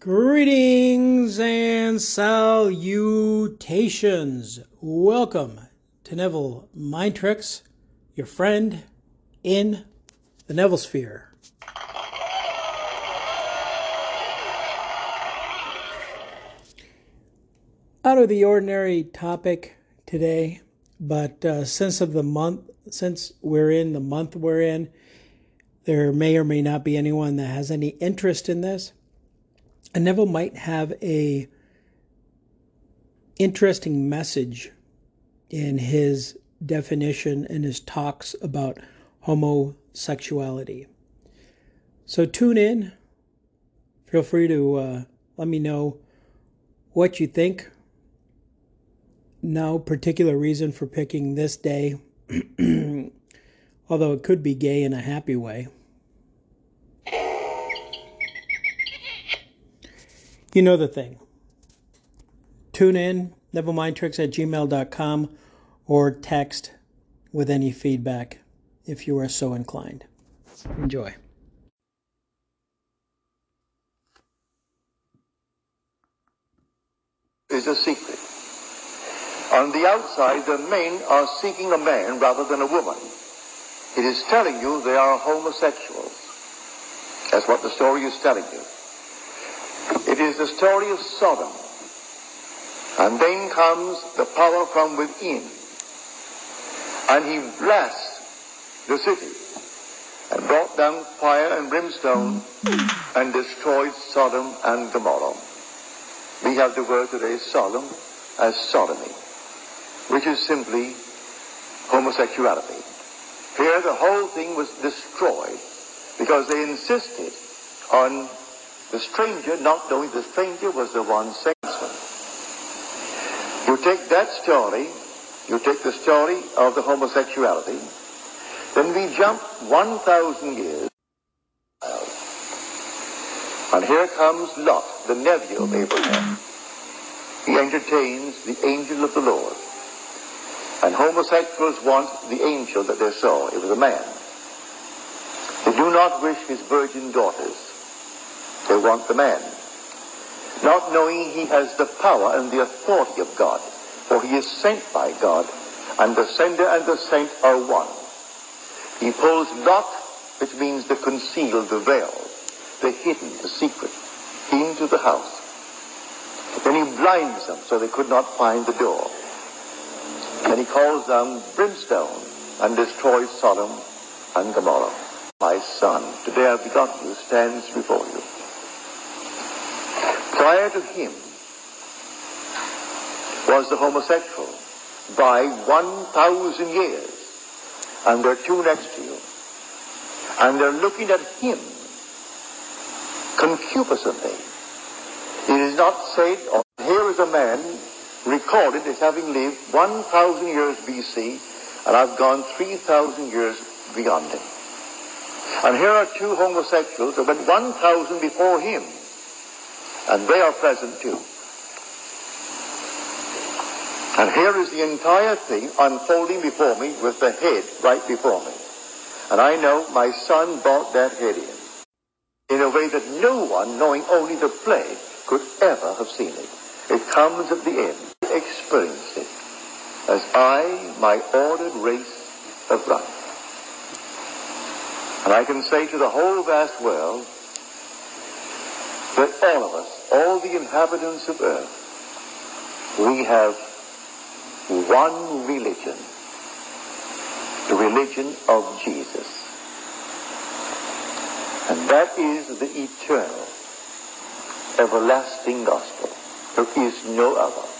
Greetings and salutations. Welcome to Neville Mind Tricks, your friend in the Neville Sphere. Out of the ordinary topic today, but uh, since of the month, since we're in the month we're in, there may or may not be anyone that has any interest in this. And Neville might have a interesting message in his definition and his talks about homosexuality. So tune in. Feel free to uh, let me know what you think. No particular reason for picking this day, although it could be gay in a happy way. You know the thing. Tune in, nevillemindtricks at gmail.com, or text with any feedback if you are so inclined. Enjoy. Is a secret. On the outside, the men are seeking a man rather than a woman. It is telling you they are homosexuals. That's what the story is telling you. It is the story of Sodom. And then comes the power from within. And he blessed the city and brought down fire and brimstone and destroyed Sodom and Gomorrah. We have the word today, Sodom, as sodomy, which is simply homosexuality. Here the whole thing was destroyed because they insisted on the stranger not knowing the stranger was the one senseman. You take that story, you take the story of the homosexuality, then we jump 1,000 years. And here comes Lot, the nephew of Abraham. He entertains the angel of the Lord. And homosexuals want the angel that they saw. It was a man. They do not wish his virgin daughters. They want the man. Not knowing he has the power and the authority of God. For he is sent by God. And the sender and the sent are one. He pulls Lot, which means the concealed, the veil, the hidden, the secret, into the house. Then he blinds them so they could not find the door. And he calls down brimstone and destroys Sodom and Gomorrah. My son, today I've begotten you, stands before you. Prior to him was the homosexual by 1,000 years. And there are two next to you. And they're looking at him concupiscently. It is not said, oh, here is a man recorded as having lived 1,000 years BC, and I've gone 3,000 years beyond him. And here are two homosexuals that went 1,000 before him, and they are present too. And here is the entire thing unfolding before me with the head right before me. And I know my son brought that head in in a way that no one, knowing only the play, could ever have seen it. It comes at the end. I experienced it as I, my ordered race, have run. And I can say to the whole vast world that all of us, all the inhabitants of earth, we have one religion, the religion of Jesus. And that is the eternal, everlasting gospel. There is no other.